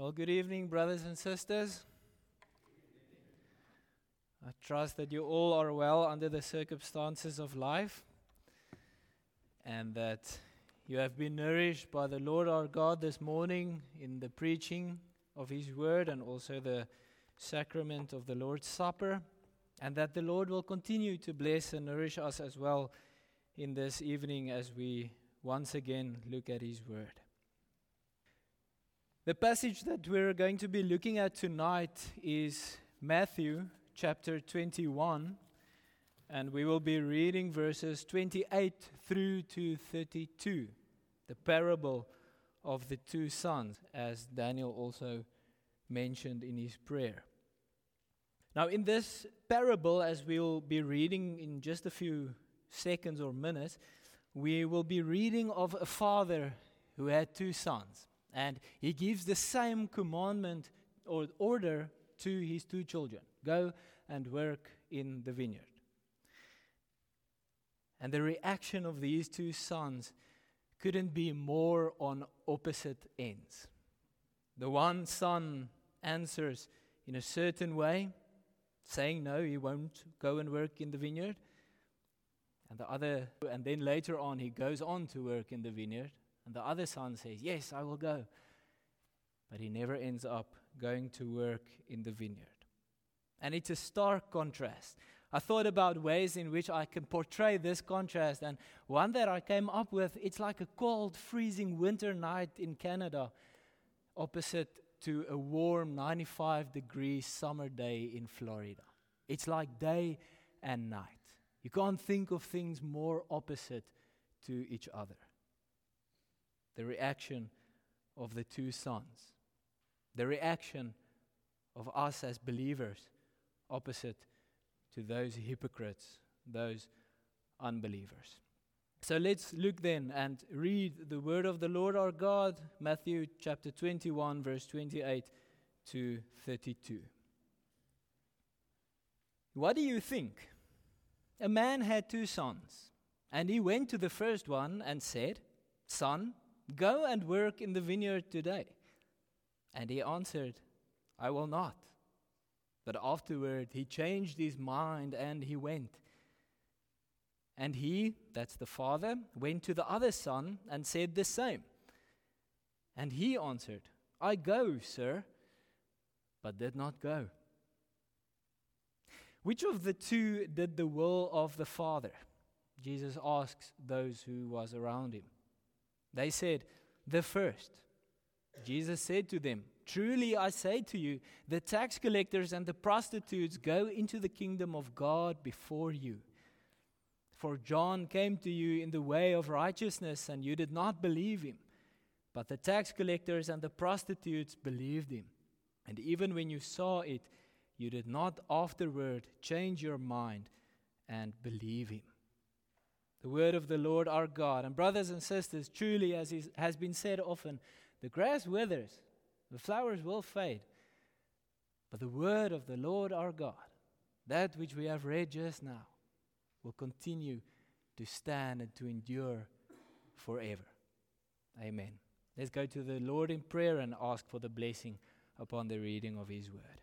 Well, good evening, brothers and sisters. I trust that you all are well under the circumstances of life and that you have been nourished by the Lord our God this morning in the preaching of His Word and also the sacrament of the Lord's Supper, and that the Lord will continue to bless and nourish us as well in this evening as we once again look at His Word. The passage that we're going to be looking at tonight is Matthew chapter 21, and we will be reading verses 28 through to 32, the parable of the two sons, as Daniel also mentioned in his prayer. Now, in this parable, as we'll be reading in just a few seconds or minutes, we will be reading of a father who had two sons. And he gives the same commandment or order to his two children go and work in the vineyard. And the reaction of these two sons couldn't be more on opposite ends. The one son answers in a certain way, saying no, he won't go and work in the vineyard. And the other, and then later on, he goes on to work in the vineyard. And the other son says, Yes, I will go. But he never ends up going to work in the vineyard. And it's a stark contrast. I thought about ways in which I can portray this contrast, and one that I came up with it's like a cold, freezing winter night in Canada, opposite to a warm 95 degree summer day in Florida. It's like day and night. You can't think of things more opposite to each other. The reaction of the two sons, the reaction of us as believers, opposite to those hypocrites, those unbelievers. So let's look then and read the word of the Lord our God, Matthew chapter 21, verse 28 to 32. What do you think? A man had two sons, and he went to the first one and said, Son, go and work in the vineyard today. And he answered, I will not. But afterward he changed his mind and he went. And he, that's the father, went to the other son and said the same. And he answered, I go, sir, but did not go. Which of the two did the will of the Father? Jesus asks those who was around him. They said, The first. Jesus said to them, Truly I say to you, the tax collectors and the prostitutes go into the kingdom of God before you. For John came to you in the way of righteousness, and you did not believe him. But the tax collectors and the prostitutes believed him. And even when you saw it, you did not afterward change your mind and believe him. The word of the Lord our God. And brothers and sisters, truly, as has been said often, the grass withers, the flowers will fade. But the word of the Lord our God, that which we have read just now, will continue to stand and to endure forever. Amen. Let's go to the Lord in prayer and ask for the blessing upon the reading of His word.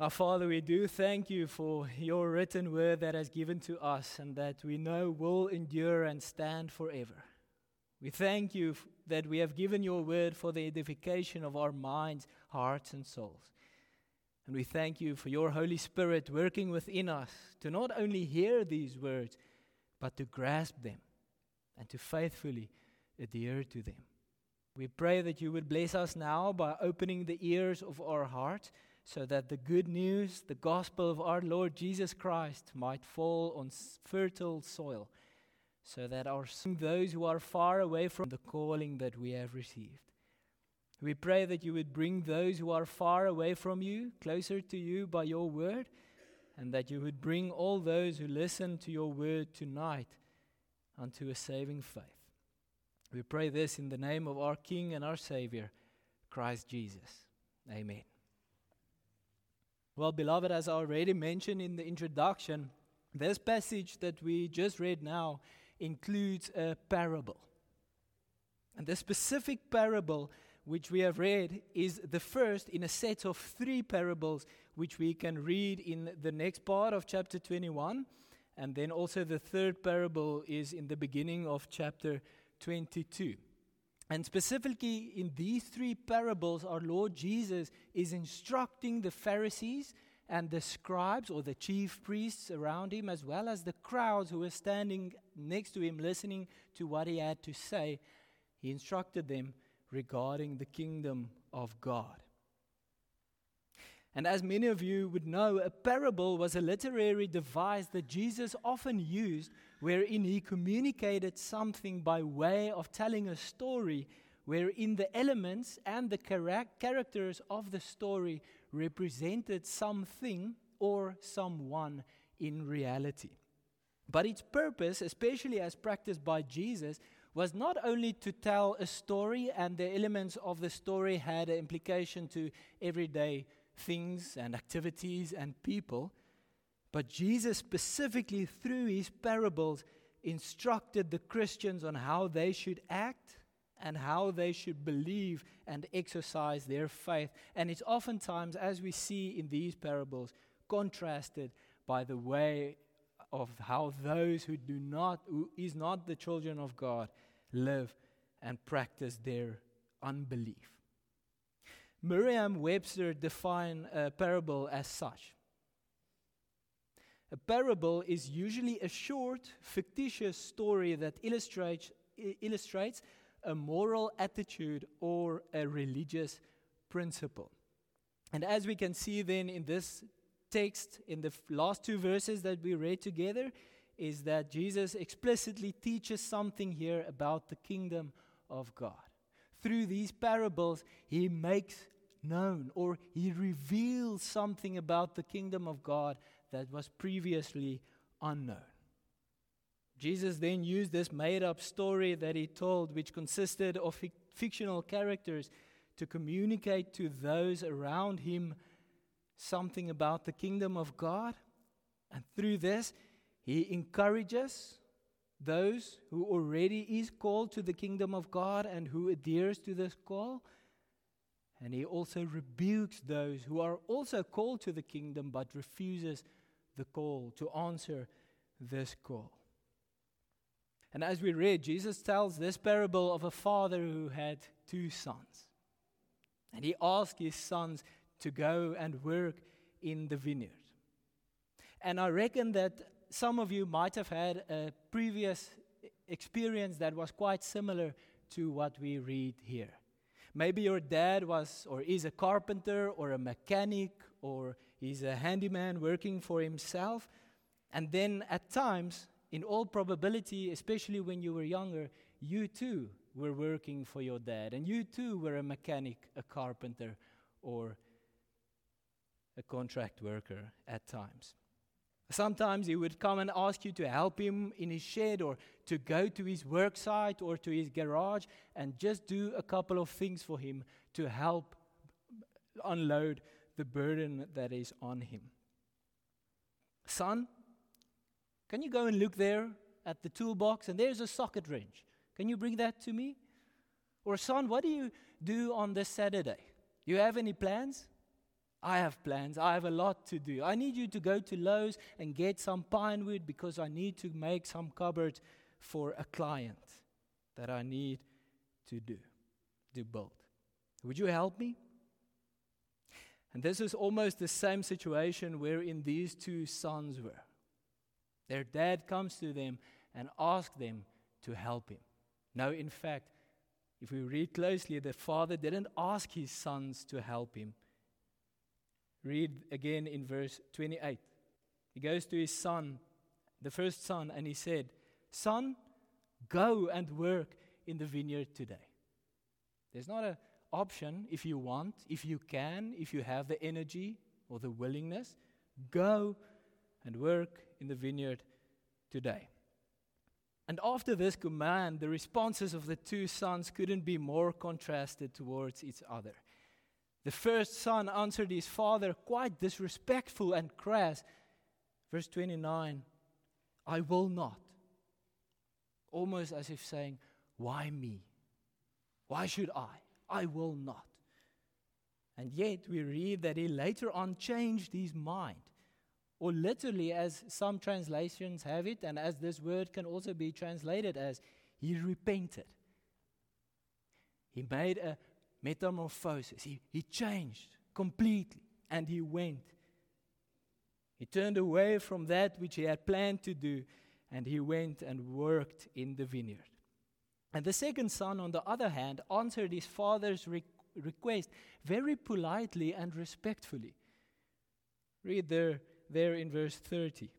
Our Father, we do thank you for your written word that has given to us and that we know will endure and stand forever. We thank you that we have given your word for the edification of our minds, hearts, and souls. And we thank you for your Holy Spirit working within us to not only hear these words, but to grasp them and to faithfully adhere to them. We pray that you would bless us now by opening the ears of our hearts so that the good news, the gospel of our Lord Jesus Christ, might fall on fertile soil, so that our those who are far away from the calling that we have received. We pray that you would bring those who are far away from you closer to you by your word, and that you would bring all those who listen to your word tonight unto a saving faith. We pray this in the name of our King and our Savior, Christ Jesus. Amen. Well, beloved, as I already mentioned in the introduction, this passage that we just read now includes a parable. And the specific parable which we have read, is the first in a set of three parables, which we can read in the next part of chapter 21. And then also the third parable is in the beginning of chapter 22. And specifically in these three parables, our Lord Jesus is instructing the Pharisees and the scribes or the chief priests around him, as well as the crowds who were standing next to him listening to what he had to say. He instructed them regarding the kingdom of God. And as many of you would know, a parable was a literary device that Jesus often used wherein he communicated something by way of telling a story, wherein the elements and the characters of the story represented something or someone in reality. But its purpose, especially as practiced by Jesus, was not only to tell a story, and the elements of the story had an implication to everyday things and activities and people, but Jesus specifically, through his parables, instructed the Christians on how they should act and how they should believe and exercise their faith. And it's oftentimes, as we see in these parables, contrasted by the way of how those who do not, who is not the children of God, live and practice their unbelief. Merriam Webster defined a parable as such. A parable is usually a short, fictitious story that illustrates, illustrates a moral attitude or a religious principle. And as we can see then in this text, in the last two verses that we read together, is that Jesus explicitly teaches something here about the kingdom of God. Through these parables, he makes known or he reveals something about the kingdom of God that was previously unknown. Jesus then used this made up story that he told, which consisted of fic- fictional characters, to communicate to those around him something about the kingdom of God. And through this, he encourages those who already is called to the kingdom of God and who adheres to this call. And he also rebukes those who are also called to the kingdom but refuses the call to answer this call. And as we read, Jesus tells this parable of a father who had two sons. And he asked his sons to go and work in the vineyard. And I reckon that some of you might have had a previous experience that was quite similar to what we read here. Maybe your dad was or is a carpenter or a mechanic or he's a handyman working for himself. And then at times, in all probability, especially when you were younger, you too were working for your dad. And you too were a mechanic, a carpenter, or a contract worker at times. Sometimes he would come and ask you to help him in his shed or to go to his work site or to his garage and just do a couple of things for him to help unload the burden that is on him. Son, can you go and look there at the toolbox? And there's a socket wrench. Can you bring that to me? Or, son, what do you do on this Saturday? Do You have any plans? I have plans. I have a lot to do. I need you to go to Lowe's and get some pine wood because I need to make some cupboard for a client that I need to do, to build. Would you help me? And this is almost the same situation wherein these two sons were. Their dad comes to them and asks them to help him. No, in fact, if we read closely, the father didn't ask his sons to help him. Read again in verse 28. He goes to his son, the first son, and he said, Son, go and work in the vineyard today. There's not an option if you want, if you can, if you have the energy or the willingness. Go and work in the vineyard today. And after this command, the responses of the two sons couldn't be more contrasted towards each other. The first son answered his father quite disrespectful and crass. Verse 29 I will not. Almost as if saying, Why me? Why should I? I will not. And yet we read that he later on changed his mind. Or literally, as some translations have it, and as this word can also be translated as, he repented. He made a metamorphosis. He, he changed completely and he went. He turned away from that which he had planned to do and he went and worked in the vineyard. And the second son, on the other hand, answered his father's re- request very politely and respectfully. Read there, there in verse 30.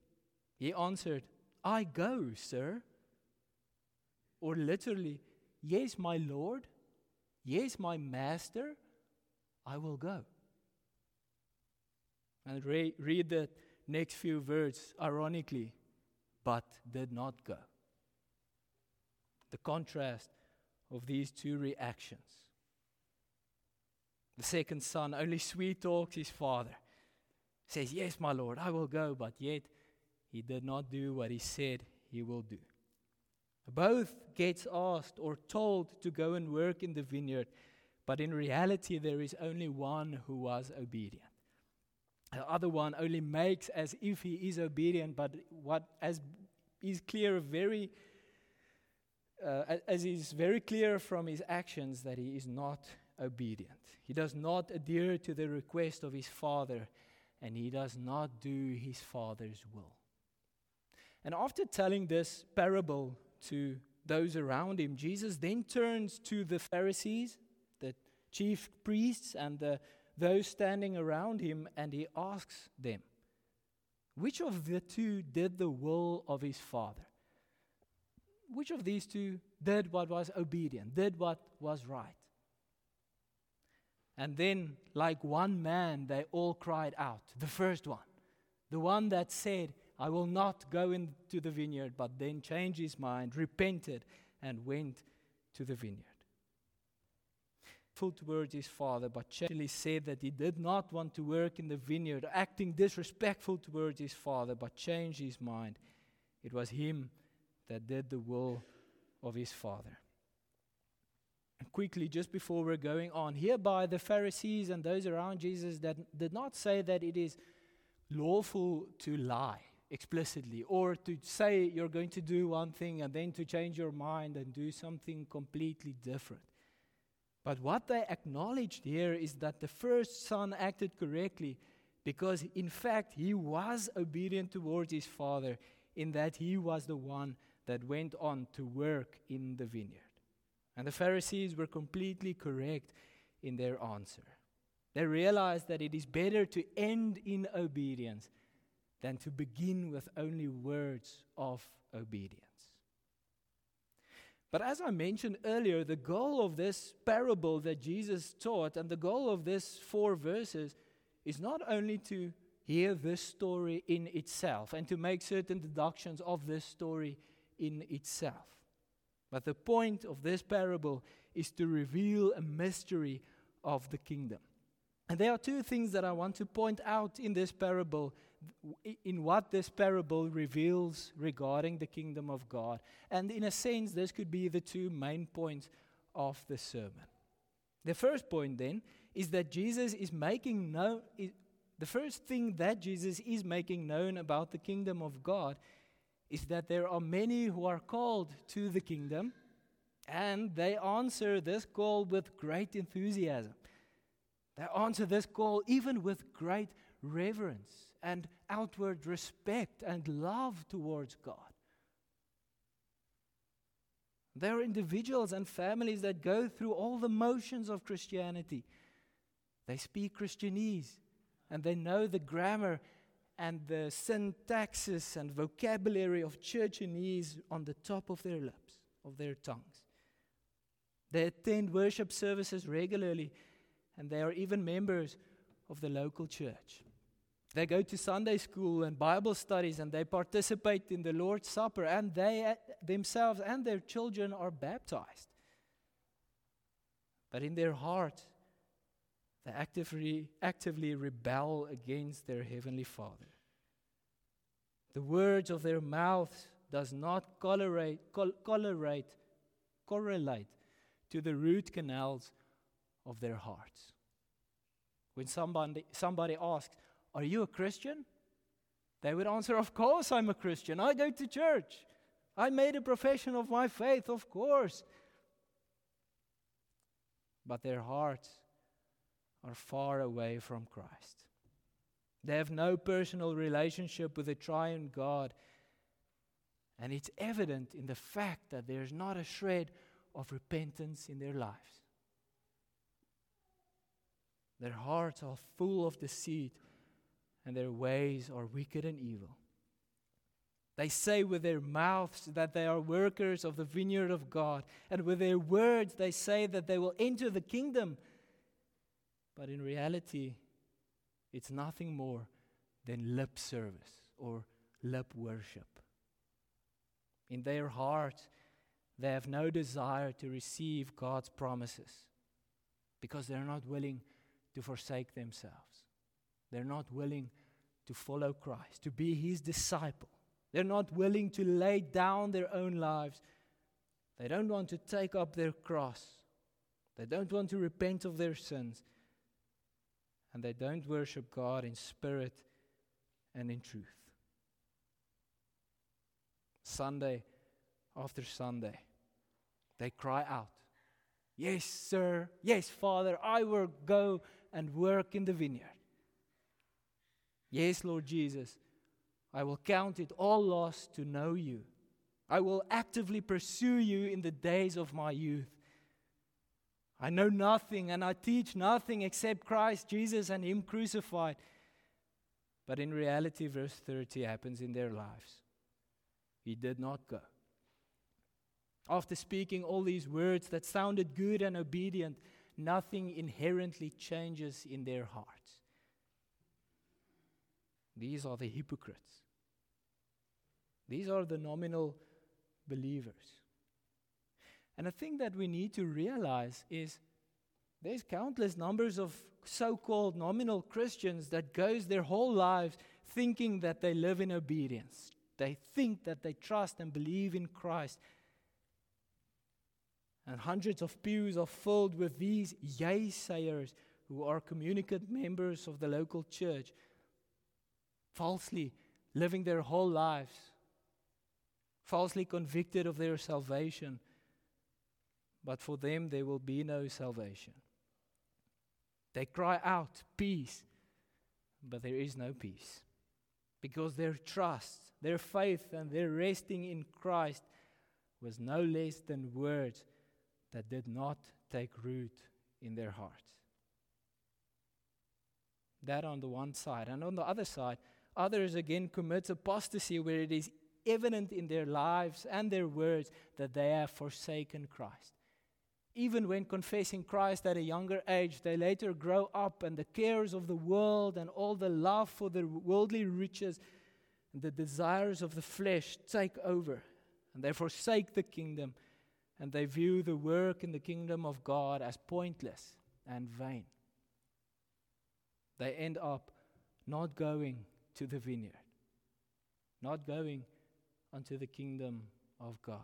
He answered, I go, sir. Or literally, Yes, my Lord. Yes, my master. I will go. And re- read the next few words, ironically, but did not go. The contrast of these two reactions. The second son only sweet talks his father. Says, Yes, my Lord, I will go, but yet he did not do what he said he will do. Both gets asked or told to go and work in the vineyard, but in reality, there is only one who was obedient. The other one only makes as if he is obedient, but what as is clear very uh, as is very clear from his actions that he is not obedient. He does not adhere to the request of his father, and he does not do his father's will. And after telling this parable to those around him, Jesus then turns to the Pharisees, the chief priests, and the, those standing around him, and he asks them, Which of the two did the will of his father? Which of these two did what was obedient, did what was right? And then, like one man, they all cried out. The first one, the one that said, I will not go into the vineyard, but then changed his mind, repented, and went to the vineyard. Full towards his father, but actually said that he did not want to work in the vineyard, acting disrespectful towards his father, but changed his mind. It was him that did the will of his father. And quickly, just before we're going on, hereby the Pharisees and those around Jesus that did not say that it is lawful to lie explicitly, or to say you're going to do one thing and then to change your mind and do something completely different. But what they acknowledged here is that the first son acted correctly because, in fact, he was obedient towards his father in that he was the one that went on to work in the vineyard. And the Pharisees were completely correct in their answer. They realized that it is better to end in obedience than to begin with only words of obedience. But as I mentioned earlier, the goal of this parable that Jesus taught and the goal of this four verses is not only to hear this story in itself and to make certain deductions of this story in itself. But the point of this parable is to reveal a mystery of the kingdom. And there are two things that I want to point out in this parable in what this parable reveals regarding the kingdom of God. And in a sense, this could be the two main points of the sermon. The first point, then, is that Jesus is making known, the first thing that Jesus is making known about the kingdom of God is that there are many who are called to the kingdom, and they answer this call with great enthusiasm. They answer this call even with great reverence and outward respect and love towards God. There are individuals and families that go through all the motions of Christianity. They speak Christianese and they know the grammar and the syntaxes and vocabulary of churchanese on the top of their lips, of their tongues. They attend worship services regularly and they are even members of the local church. They go to Sunday school and Bible studies and they participate in the Lord's Supper and they uh, themselves and their children are baptized. But in their heart, they actively, actively rebel against their Heavenly Father. The words of their mouths does not correlate, correlate, correlate to the root canals of their hearts. When somebody, somebody asks, Are you a Christian? They would answer, Of course I'm a Christian. I go to church. I made a profession of my faith, of course. But their hearts are far away from Christ. They have no personal relationship with the triune God. And it's evident in the fact that there's not a shred of repentance in their lives. Their hearts are full of deceit, and their ways are wicked and evil. They say with their mouths that they are workers of the vineyard of God, and with their words they say that they will enter the kingdom. But in reality, it's nothing more than lip service or lip worship. In their heart, they have no desire to receive God's promises because they're not willing to forsake themselves. They're not willing to follow Christ, to be his disciple. They're not willing to lay down their own lives. They don't want to take up their cross. They don't want to repent of their sins and they don't worship God in spirit and in truth. Sunday after Sunday, they cry out, Yes, sir. Yes, Father, I will go and work in the vineyard. Yes, Lord Jesus, I will count it all loss to know you. I will actively pursue you in the days of my youth. I know nothing and I teach nothing except Christ Jesus and Him crucified. But in reality, verse 30 happens in their lives. He did not go. After speaking all these words that sounded good and obedient, nothing inherently changes in their hearts. These are the hypocrites. These are the nominal believers. And the thing that we need to realize is there's countless numbers of so-called nominal Christians that goes their whole lives thinking that they live in obedience. They think that they trust and believe in Christ. And hundreds of pews are filled with these yay sayers who are communicant members of the local church, falsely living their whole lives, falsely convicted of their salvation but for them there will be no salvation. They cry out, Peace, but there is no peace. Because their trust, their faith, and their resting in Christ was no less than words that did not take root in their hearts. That on the one side. And on the other side, others again commit apostasy where it is evident in their lives and their words that they have forsaken Christ even when confessing Christ at a younger age, they later grow up and the cares of the world and all the love for the worldly riches and the desires of the flesh take over. And they forsake the kingdom and they view the work in the kingdom of God as pointless and vain. They end up not going to the vineyard, not going unto the kingdom of God.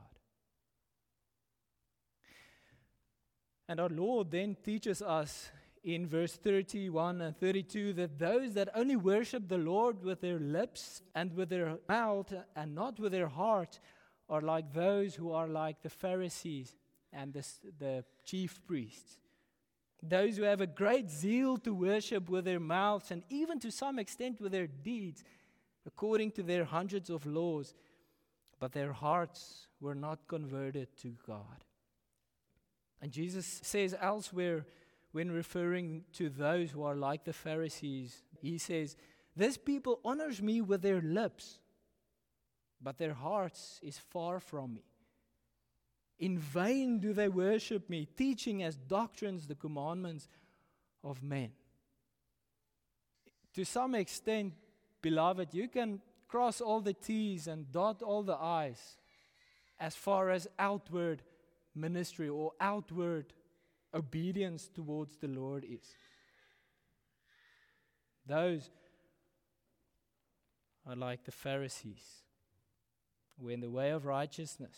And our Lord then teaches us in verse 31 and 32 that those that only worship the Lord with their lips and with their mouth and not with their heart are like those who are like the Pharisees and the, the chief priests. Those who have a great zeal to worship with their mouths and even to some extent with their deeds, according to their hundreds of laws, but their hearts were not converted to God. And Jesus says elsewhere, when referring to those who are like the Pharisees, he says, This people honors me with their lips, but their hearts is far from me. In vain do they worship me, teaching as doctrines the commandments of men. To some extent, beloved, you can cross all the T's and dot all the I's as far as outward ministry or outward obedience towards the Lord is. Those are like the Pharisees, when the way of righteousness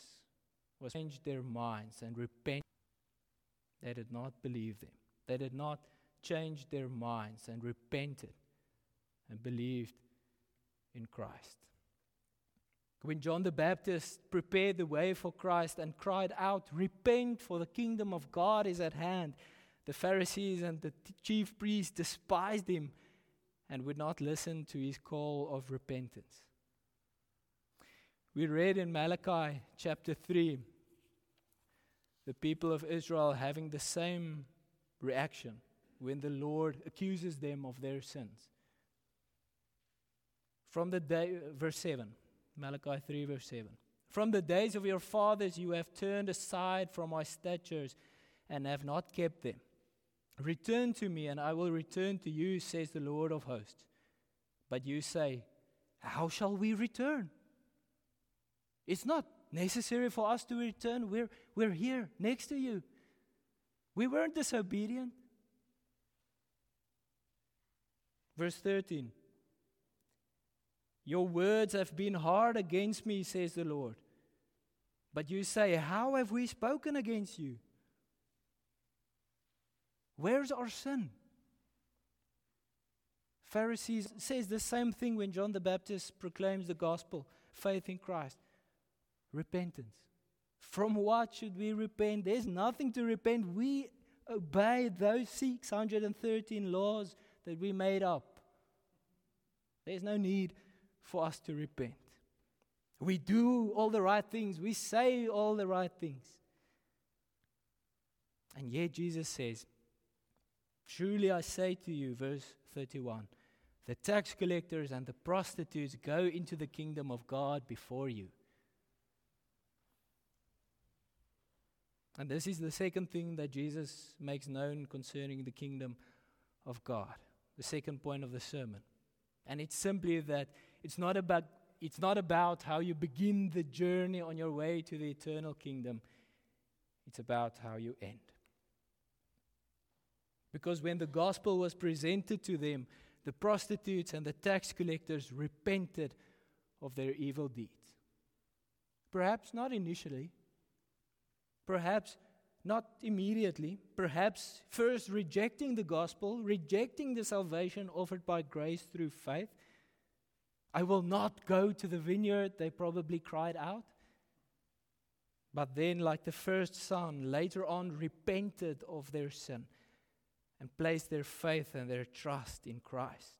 was changed their minds and repent, they did not believe them. They did not change their minds and repented and believed in Christ. When John the Baptist prepared the way for Christ and cried out, Repent, for the kingdom of God is at hand, the Pharisees and the chief priests despised him and would not listen to his call of repentance. We read in Malachi chapter 3 the people of Israel having the same reaction when the Lord accuses them of their sins. From the day, verse 7, Malachi 3, verse 7. From the days of your fathers you have turned aside from my statutes and have not kept them. Return to me, and I will return to you, says the Lord of hosts. But you say, How shall we return? It's not necessary for us to return. We're, we're here next to you. We weren't disobedient. Verse 13 Your words have been hard against me, says the Lord. But you say, How have we spoken against you? Where's our sin? Pharisees says the same thing when John the Baptist proclaims the gospel, faith in Christ, repentance. From what should we repent? There's nothing to repent. We obey those 613 laws that we made up. There's no need for us to repent. We do all the right things, we say all the right things. And yet Jesus says, Truly I say to you, verse 31, the tax collectors and the prostitutes go into the kingdom of God before you. And this is the second thing that Jesus makes known concerning the kingdom of God, the second point of the sermon. And it's simply that it's not about, it's not about how you begin the journey on your way to the eternal kingdom, it's about how you end. Because when the gospel was presented to them, the prostitutes and the tax collectors repented of their evil deeds. Perhaps not initially, perhaps not immediately, perhaps first rejecting the gospel, rejecting the salvation offered by grace through faith. I will not go to the vineyard, they probably cried out. But then, like the first son, later on repented of their sin and placed their faith and their trust in Christ.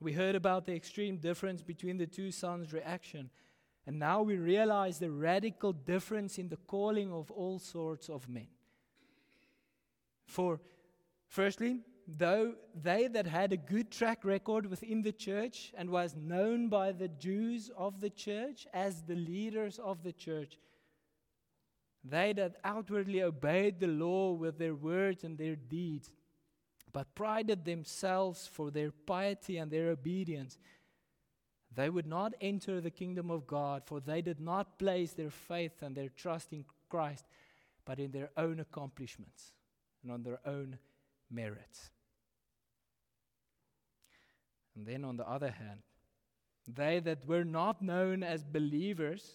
We heard about the extreme difference between the two sons' reaction, and now we realize the radical difference in the calling of all sorts of men. For, firstly, though they that had a good track record within the church and was known by the Jews of the church as the leaders of the church, they that outwardly obeyed the law with their words and their deeds, but prided themselves for their piety and their obedience, they would not enter the kingdom of God, for they did not place their faith and their trust in Christ, but in their own accomplishments and on their own merits. And then, on the other hand, they that were not known as believers,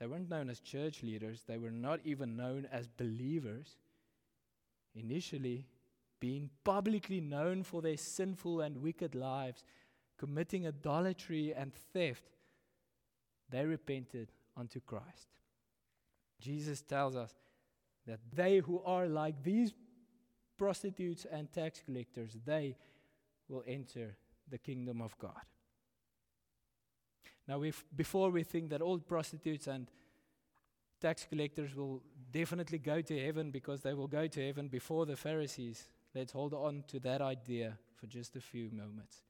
they weren't known as church leaders, they were not even known as believers. Initially, being publicly known for their sinful and wicked lives, committing idolatry and theft, they repented unto Christ. Jesus tells us that they who are like these prostitutes and tax collectors, they will enter the kingdom of God. Now, before we think that all prostitutes and tax collectors will definitely go to heaven because they will go to heaven before the Pharisees, let's hold on to that idea for just a few moments.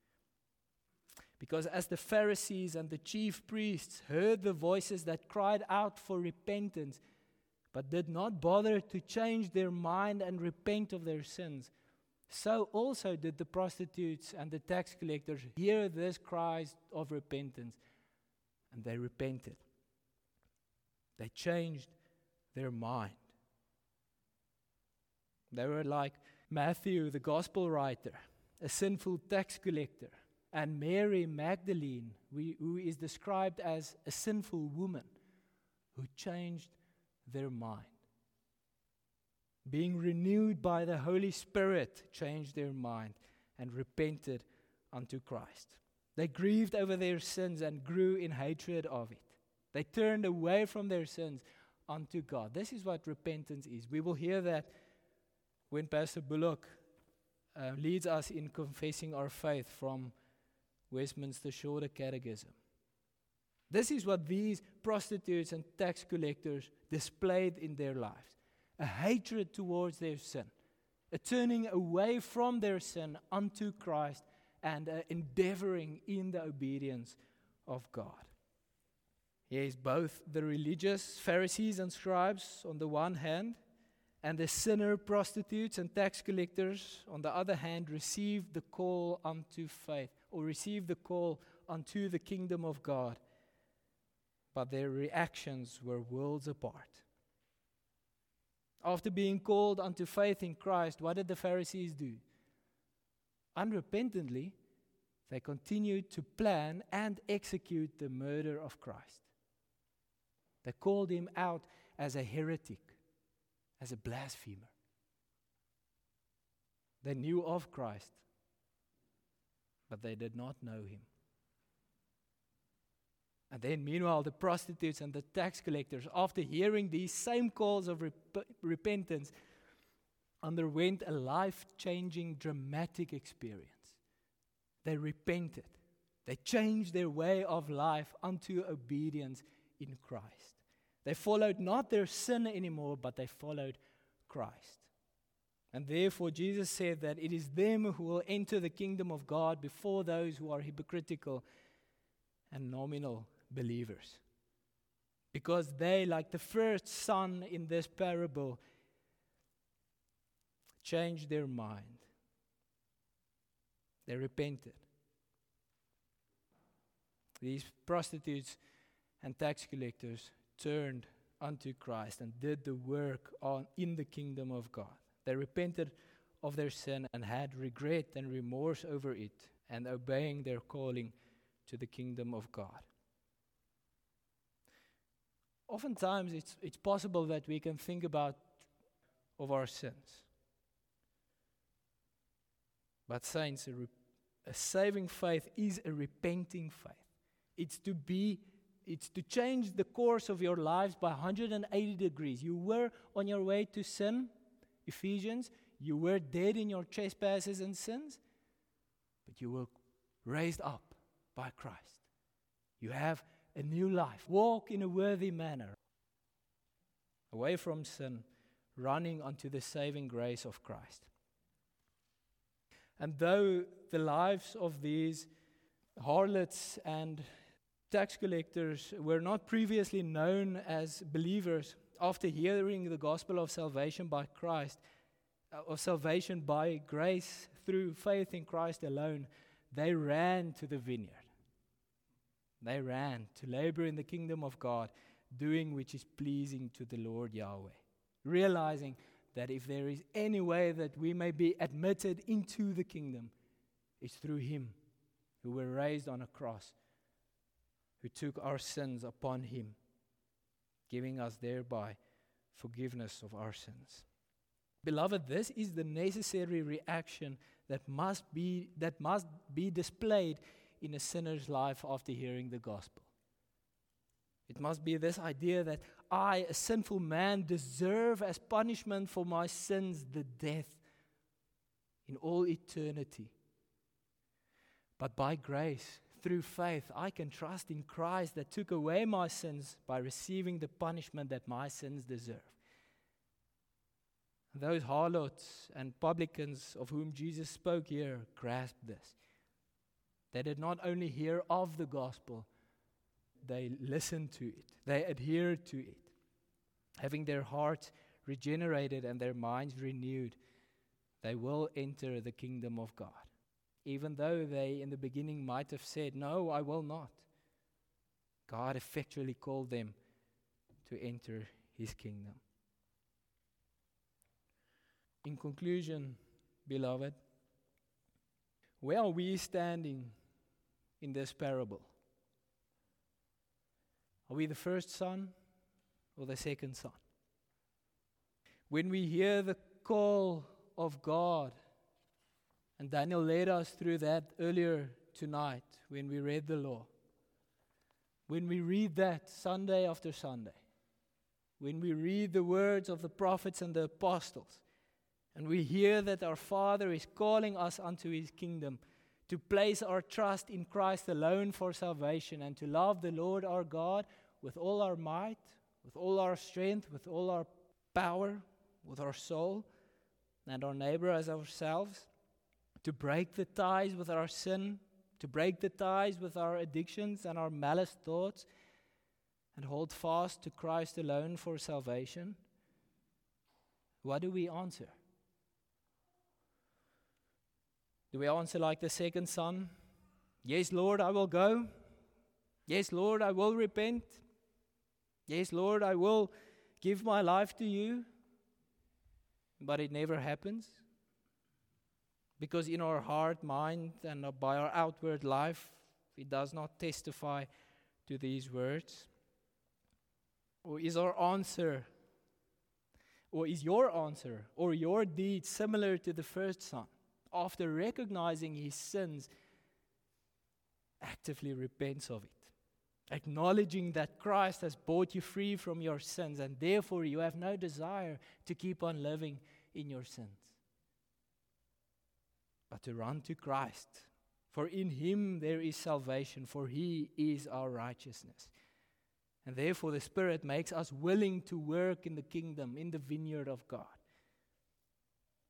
Because as the Pharisees and the chief priests heard the voices that cried out for repentance, but did not bother to change their mind and repent of their sins, so also did the prostitutes and the tax collectors hear this cry of repentance and they repented. They changed their mind. They were like Matthew, the gospel writer, a sinful tax collector, and Mary Magdalene, who is described as a sinful woman who changed their mind. being renewed by the Holy Spirit, changed their mind and repented unto Christ. They grieved over their sins and grew in hatred of it. They turned away from their sins unto God. This is what repentance is. We will hear that when Pastor Bullock uh, leads us in confessing our faith from Westminster Shorter Catechism. This is what these prostitutes and tax collectors displayed in their lives a hatred towards their sin, a turning away from their sin unto Christ, and endeavoring in the obedience of God. Yes, both the religious Pharisees and scribes on the one hand, and the sinner prostitutes and tax collectors on the other hand, received the call unto faith, or received the call unto the kingdom of God. But their reactions were worlds apart. After being called unto faith in Christ, what did the Pharisees do? Unrepentantly, they continued to plan and execute the murder of Christ. They called him out as a heretic, as a blasphemer. They knew of Christ, but they did not know him. And then, meanwhile, the prostitutes and the tax collectors, after hearing these same calls of rep- repentance, underwent a life changing, dramatic experience. They repented, they changed their way of life unto obedience in Christ. They followed not their sin anymore, but they followed Christ. And therefore, Jesus said that it is them who will enter the kingdom of God before those who are hypocritical and nominal believers. Because they, like the first son in this parable, changed their mind. They repented. These prostitutes and tax collectors turned unto Christ and did the work on, in the kingdom of God. They repented of their sin and had regret and remorse over it and obeying their calling to the kingdom of God oftentimes it's, it's possible that we can think about of our sins. But saints, a, re- a saving faith is a repenting faith. It's to be it's to change the course of your lives by 180 degrees. You were on your way to sin, Ephesians. You were dead in your trespasses and sins, but you were raised up by Christ. You have a new life. Walk in a worthy manner, away from sin, running unto the saving grace of Christ. And though the lives of these harlots and tax collectors were not previously known as believers, after hearing the gospel of salvation by Christ, uh, of salvation by grace through faith in Christ alone, they ran to the vineyard. They ran to labor in the kingdom of God, doing which is pleasing to the Lord Yahweh, realizing that if there is any way that we may be admitted into the kingdom, it's through Him who were raised on a cross, who took our sins upon Him, giving us thereby forgiveness of our sins. Beloved, this is the necessary reaction that must be, that must be displayed in a sinner's life after hearing the gospel. It must be this idea that I, a sinful man, deserve as punishment for my sins the death in all eternity. But by grace, through faith, I can trust in Christ that took away my sins by receiving the punishment that my sins deserve. Those harlots and publicans of whom Jesus spoke here grasped this. They did not only hear of the gospel, they listened to it, they adhered to it. Having their hearts regenerated and their minds renewed, they will enter the kingdom of God. Even though they in the beginning might have said, No, I will not. God effectually called them to enter his kingdom. In conclusion, beloved, where are we standing in this parable? Are we the first son or the second son? when we hear the call of God, and Daniel led us through that earlier tonight when we read the law, when we read that Sunday after Sunday, when we read the words of the prophets and the apostles, and we hear that our Father is calling us unto his kingdom to place our trust in Christ alone for salvation and to love the Lord our God with all our might, with all our strength, with all our power, with our soul, and our neighbor as ourselves, to break the ties with our sin, to break the ties with our addictions and our malice thoughts, and hold fast to Christ alone for salvation. What do we answer? Do we answer like the second son? Yes, Lord, I will go. Yes, Lord, I will repent. Yes, Lord, I will give my life to you. But it never happens. Because in our heart, mind, and by our outward life, it does not testify to these words. Or is our answer, or is your answer, or your deed similar to the first son? after recognizing his sins, actively repents of it. Acknowledging that Christ has bought you free from your sins, and therefore you have no desire to keep on living in your sins, but to run to Christ. For in him there is salvation, for he is our righteousness. And therefore, the Spirit makes us willing to work in the kingdom, in the vineyard of God.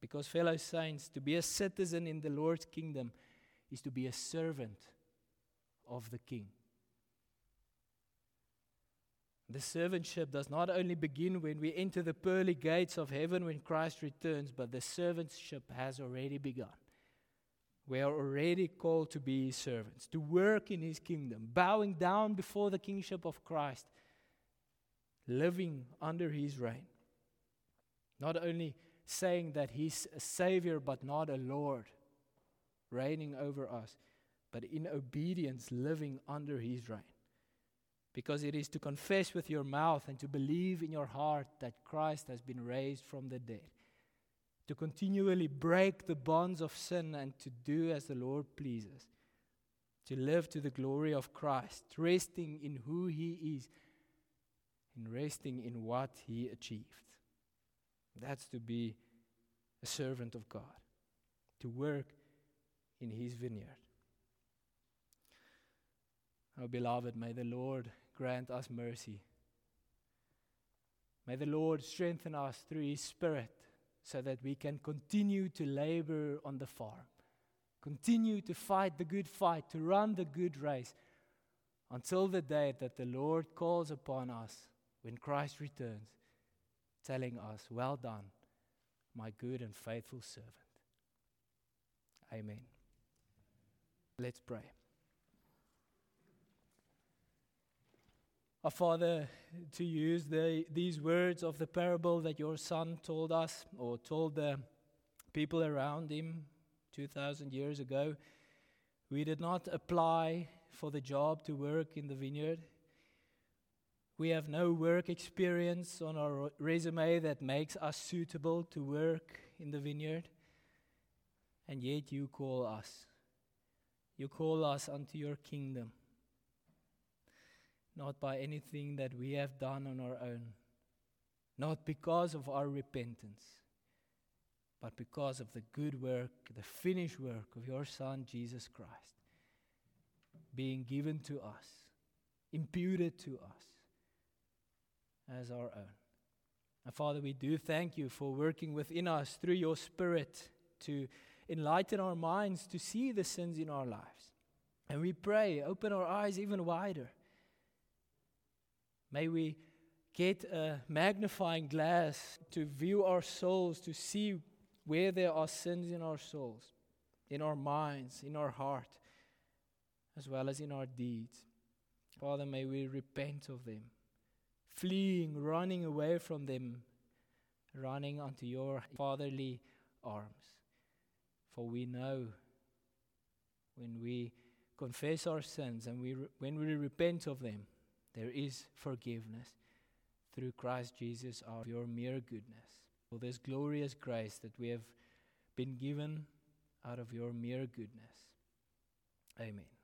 Because, fellow saints, to be a citizen in the Lord's kingdom is to be a servant of the King. The servantship does not only begin when we enter the pearly gates of heaven when Christ returns, but the servantship has already begun. We are already called to be his servants, to work in his kingdom, bowing down before the kingship of Christ, living under his reign. Not only saying that He's a Savior but not a Lord, reigning over us, but in obedience living under His reign. Because it is to confess with your mouth and to believe in your heart that Christ has been raised from the dead. To continually break the bonds of sin and to do as the Lord pleases. To live to the glory of Christ, resting in who He is and resting in what He achieved. That's to be a servant of God, to work in His vineyard. Oh, beloved, may the Lord grant us mercy. May the Lord strengthen us through His Spirit so that we can continue to labor on the farm, continue to fight the good fight, to run the good race until the day that the Lord calls upon us when Christ returns telling us, Well done, my good and faithful servant. Amen. Let's pray. Our Father, to use the, these words of the parable that your son told us or told the people around him 2,000 years ago, we did not apply for the job to work in the vineyard. We have no work experience on our resume that makes us suitable to work in the vineyard. And yet you call us. You call us unto your kingdom. Not by anything that we have done on our own, not because of our repentance, but because of the good work, the finished work of your Son, Jesus Christ, being given to us, imputed to us as our own. And Father, we do thank you for working within us through your Spirit to enlighten our minds to see the sins in our lives. And we pray, open our eyes even wider. May we get a magnifying glass to view our souls, to see where there are sins in our souls, in our minds, in our heart, as well as in our deeds. Father, may we repent of them fleeing, running away from them, running unto your fatherly arms. For we know when we confess our sins and we re- when we repent of them, there is forgiveness through Christ Jesus, our your mere goodness. for this glorious grace that we have been given out of your mere goodness. Amen.